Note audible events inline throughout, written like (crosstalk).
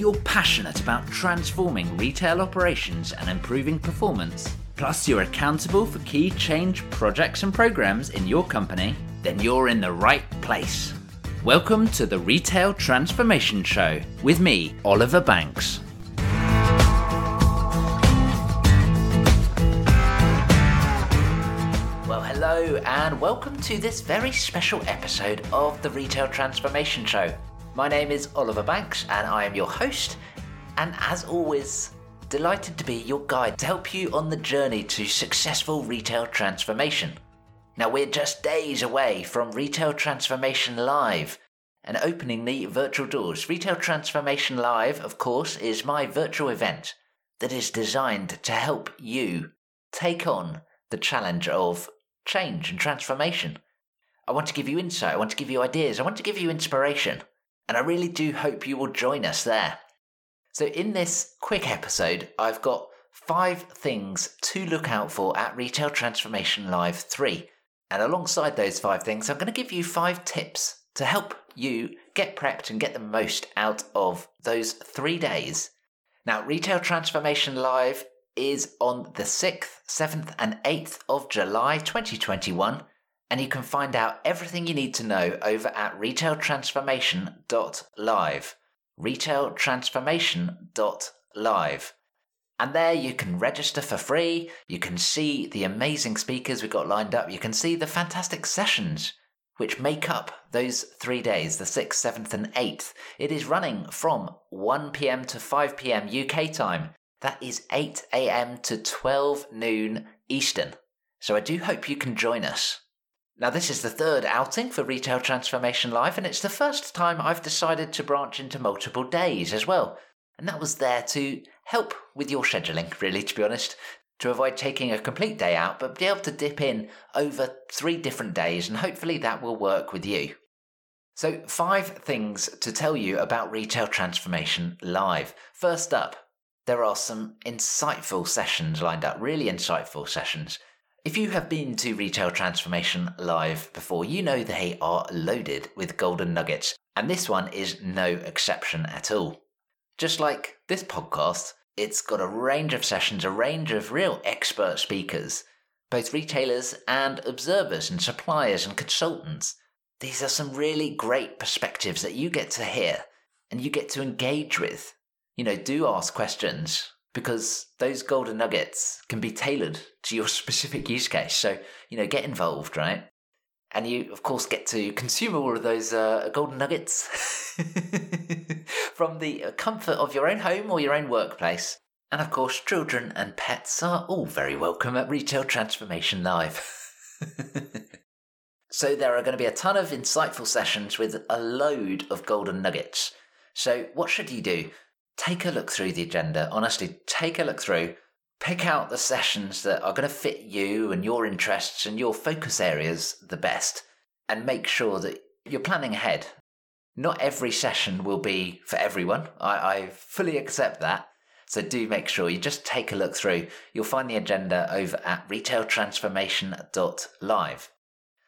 you're passionate about transforming retail operations and improving performance, plus you're accountable for key change projects and programs in your company, then you're in the right place. Welcome to the Retail Transformation Show with me, Oliver Banks. Well, hello, and welcome to this very special episode of the Retail Transformation Show. My name is Oliver Banks, and I am your host. And as always, delighted to be your guide to help you on the journey to successful retail transformation. Now, we're just days away from Retail Transformation Live and opening the virtual doors. Retail Transformation Live, of course, is my virtual event that is designed to help you take on the challenge of change and transformation. I want to give you insight, I want to give you ideas, I want to give you inspiration, and I really do hope you will join us there. So, in this quick episode, I've got five things to look out for at Retail Transformation Live 3. And alongside those five things, I'm going to give you five tips to help you get prepped and get the most out of those three days. Now, Retail Transformation Live is on the 6th, 7th, and 8th of July 2021, and you can find out everything you need to know over at retailtransformation.live. Retailtransformation.live. And there you can register for free. You can see the amazing speakers we've got lined up. You can see the fantastic sessions which make up those three days, the 6th, 7th, and 8th. It is running from 1 pm to 5 pm UK time. That is 8 am to 12 noon Eastern. So I do hope you can join us. Now, this is the third outing for Retail Transformation Live, and it's the first time I've decided to branch into multiple days as well. And that was there to help with your scheduling, really, to be honest, to avoid taking a complete day out, but be able to dip in over three different days, and hopefully that will work with you. So, five things to tell you about Retail Transformation Live. First up, there are some insightful sessions lined up, really insightful sessions. If you have been to Retail Transformation Live before, you know they are loaded with golden nuggets, and this one is no exception at all. Just like this podcast, it's got a range of sessions, a range of real expert speakers, both retailers and observers and suppliers and consultants. These are some really great perspectives that you get to hear and you get to engage with. You know, do ask questions because those golden nuggets can be tailored to your (laughs) specific use case. So, you know, get involved, right? And you, of course, get to consume all of those uh, golden nuggets (laughs) from the comfort of your own home or your own workplace. And of course, children and pets are all very welcome at Retail Transformation Live. (laughs) so, there are going to be a ton of insightful sessions with a load of golden nuggets. So, what should you do? Take a look through the agenda. Honestly, take a look through pick out the sessions that are going to fit you and your interests and your focus areas the best and make sure that you're planning ahead. Not every session will be for everyone. I, I fully accept that. So do make sure you just take a look through. You'll find the agenda over at retailtransformation.live.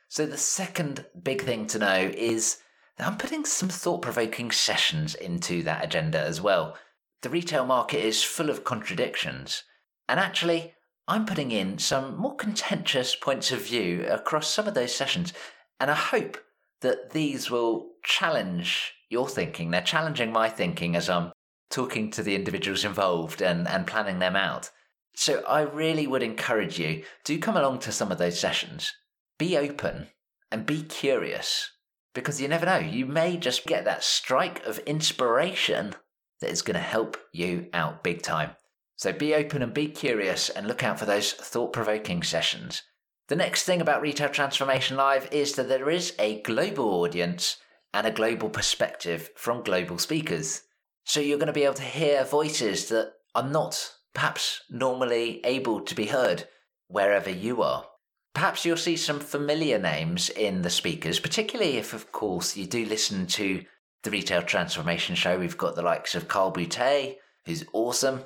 So the second big thing to know is I'm putting some thought provoking sessions into that agenda as well. The retail market is full of contradictions. And actually, I'm putting in some more contentious points of view across some of those sessions. And I hope that these will challenge your thinking. They're challenging my thinking as I'm talking to the individuals involved and, and planning them out. So I really would encourage you to come along to some of those sessions. Be open and be curious because you never know. You may just get that strike of inspiration that is going to help you out big time. So be open and be curious and look out for those thought provoking sessions. The next thing about Retail Transformation Live is that there is a global audience and a global perspective from global speakers. So you're going to be able to hear voices that are not perhaps normally able to be heard wherever you are. Perhaps you'll see some familiar names in the speakers, particularly if, of course, you do listen to the Retail Transformation Show. We've got the likes of Carl Boutet, who's awesome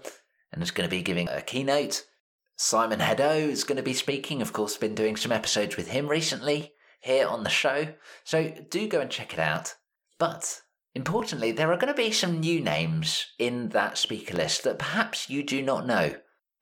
and is going to be giving a keynote. Simon Hedaux is going to be speaking. Of course, been doing some episodes with him recently here on the show. So do go and check it out. But Importantly, there are going to be some new names in that speaker list that perhaps you do not know.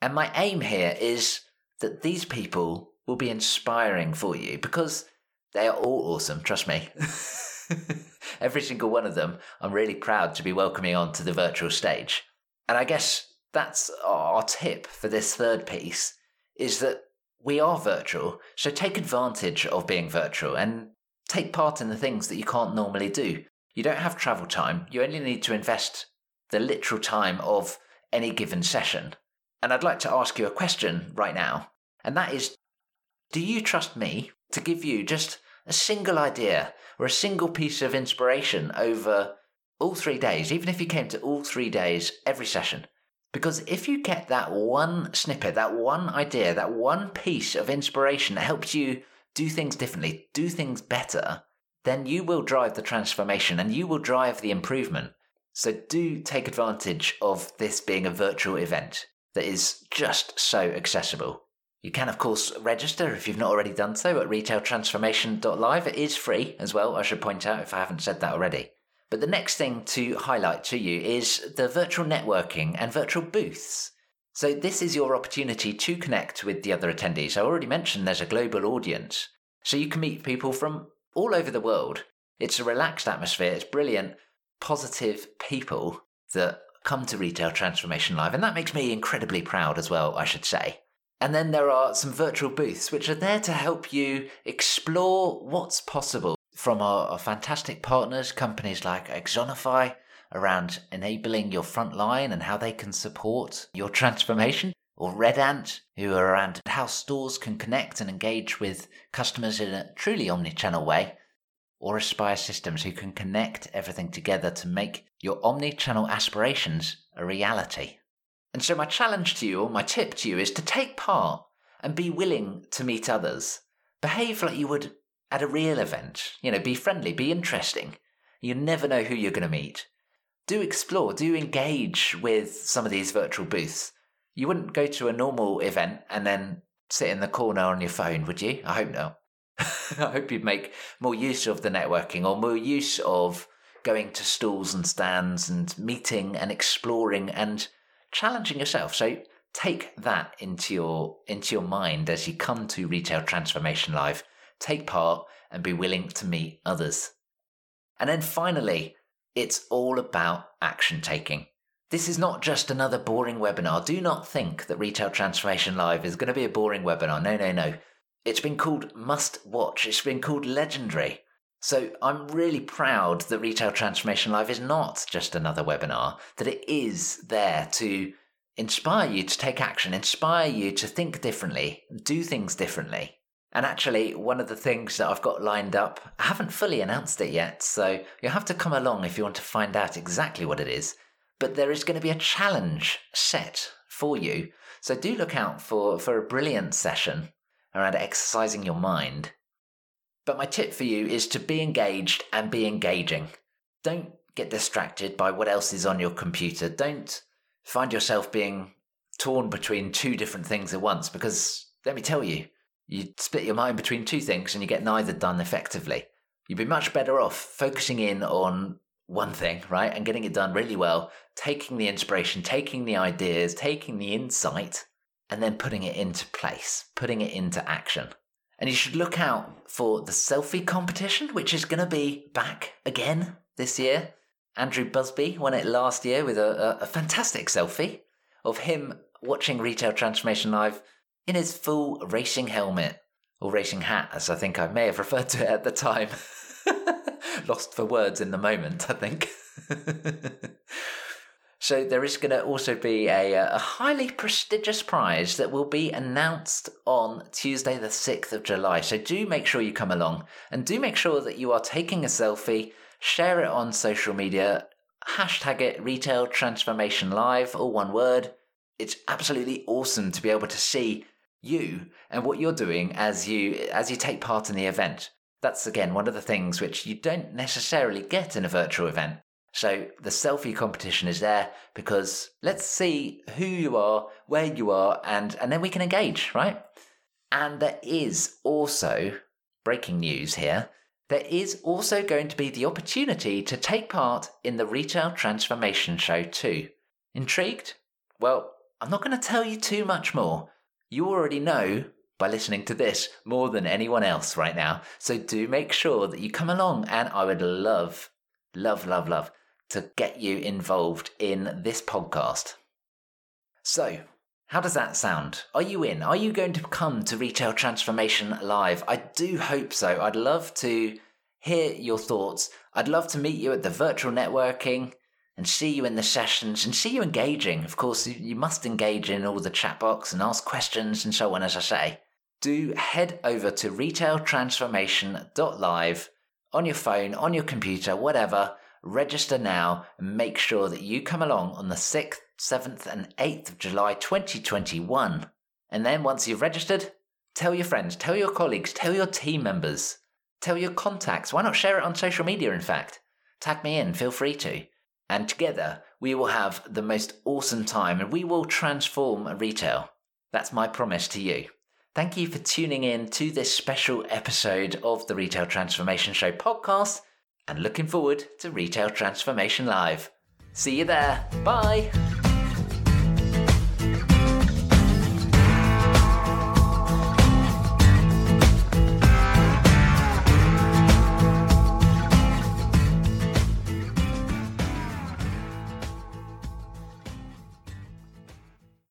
And my aim here is that these people will be inspiring for you because they are all awesome, trust me. (laughs) Every single one of them, I'm really proud to be welcoming onto the virtual stage. And I guess that's our tip for this third piece is that we are virtual, so take advantage of being virtual and take part in the things that you can't normally do. You don't have travel time, you only need to invest the literal time of any given session. And I'd like to ask you a question right now, and that is Do you trust me to give you just a single idea or a single piece of inspiration over all three days, even if you came to all three days every session? Because if you get that one snippet, that one idea, that one piece of inspiration that helps you do things differently, do things better, then you will drive the transformation and you will drive the improvement. So do take advantage of this being a virtual event that is just so accessible. You can, of course, register if you've not already done so at retailtransformation.live. It is free as well, I should point out if I haven't said that already. But the next thing to highlight to you is the virtual networking and virtual booths. So, this is your opportunity to connect with the other attendees. I already mentioned there's a global audience. So, you can meet people from all over the world. It's a relaxed atmosphere, it's brilliant, positive people that come to Retail Transformation Live. And that makes me incredibly proud as well, I should say. And then there are some virtual booths which are there to help you explore what's possible from our, our fantastic partners, companies like Exonify, around enabling your front line and how they can support your transformation, or Red Ant, who are around how stores can connect and engage with customers in a truly omni-channel way, or Aspire Systems, who can connect everything together to make your omni-channel aspirations a reality. And so my challenge to you, or my tip to you, is to take part and be willing to meet others. Behave like you would at a real event. You know, be friendly, be interesting. You never know who you're going to meet. Do explore, do engage with some of these virtual booths. You wouldn't go to a normal event and then sit in the corner on your phone, would you? I hope not. (laughs) I hope you'd make more use of the networking or more use of going to stalls and stands and meeting and exploring and challenging yourself. So take that into your into your mind as you come to Retail Transformation Live take part, and be willing to meet others. And then finally, it's all about action taking. This is not just another boring webinar. Do not think that Retail Transformation Live is going to be a boring webinar. No, no, no. It's been called must watch, it's been called legendary. So I'm really proud that Retail Transformation Live is not just another webinar, that it is there to inspire you to take action, inspire you to think differently, do things differently. And actually, one of the things that I've got lined up, I haven't fully announced it yet, so you'll have to come along if you want to find out exactly what it is. But there is going to be a challenge set for you. So do look out for, for a brilliant session around exercising your mind. But my tip for you is to be engaged and be engaging. Don't get distracted by what else is on your computer. Don't find yourself being torn between two different things at once because let me tell you, you split your mind between two things and you get neither done effectively. You'd be much better off focusing in on one thing, right? And getting it done really well, taking the inspiration, taking the ideas, taking the insight, and then putting it into place, putting it into action. And you should look out for the selfie competition, which is going to be back again this year. Andrew Busby won it last year with a, a, a fantastic selfie of him watching Retail Transformation Live in his full racing helmet, or racing hat, as I think I may have (laughs) referred to it at the time. (laughs) Lost for words in the moment, I think. (laughs) so there is going to also be a, uh, a highly prestigious prize that will be announced on Tuesday, the 6th of July. So do make sure you come along and do make sure that you are taking a selfie, share it on social media, hashtag it Retail Transformation Live, all one word. It's absolutely awesome to be able to see you and what you're doing as you as you take part in the event. That's again one of the things which you don't necessarily get in a virtual event. So the selfie competition is there because let's see who you are, where you are, and and then we can engage, right? And there is also breaking news here. there is also going to be the opportunity to take part in the Retail Transformation Show too. Intrigued? Well, I'm not going to tell you too much more. You already know by listening to this more than anyone else right now. So do make sure that you come along, and I would love, love, love, love to get you involved in this podcast. So, how does that sound? Are you in? Are you going to come to Retail Transformation Live? I do hope so. I'd love to hear your thoughts. I'd love to meet you at the virtual networking and see you in the sessions and see you engaging. Of course, you must engage in all the chat box and ask questions and so on, as I say. Do head over to retailtransformation.live on your phone, on your computer, whatever. Register now and make sure that you come along on the 6th 7th and 8th of July 2021. And then once you've registered, tell your friends, tell your colleagues, tell your team members, tell your contacts. Why not share it on social media, in fact? Tag me in, feel free to. And together, we will have the most awesome time and we will transform retail. That's my promise to you. Thank you for tuning in to this special episode of the Retail Transformation Show podcast and looking forward to Retail Transformation Live. See you there. Bye.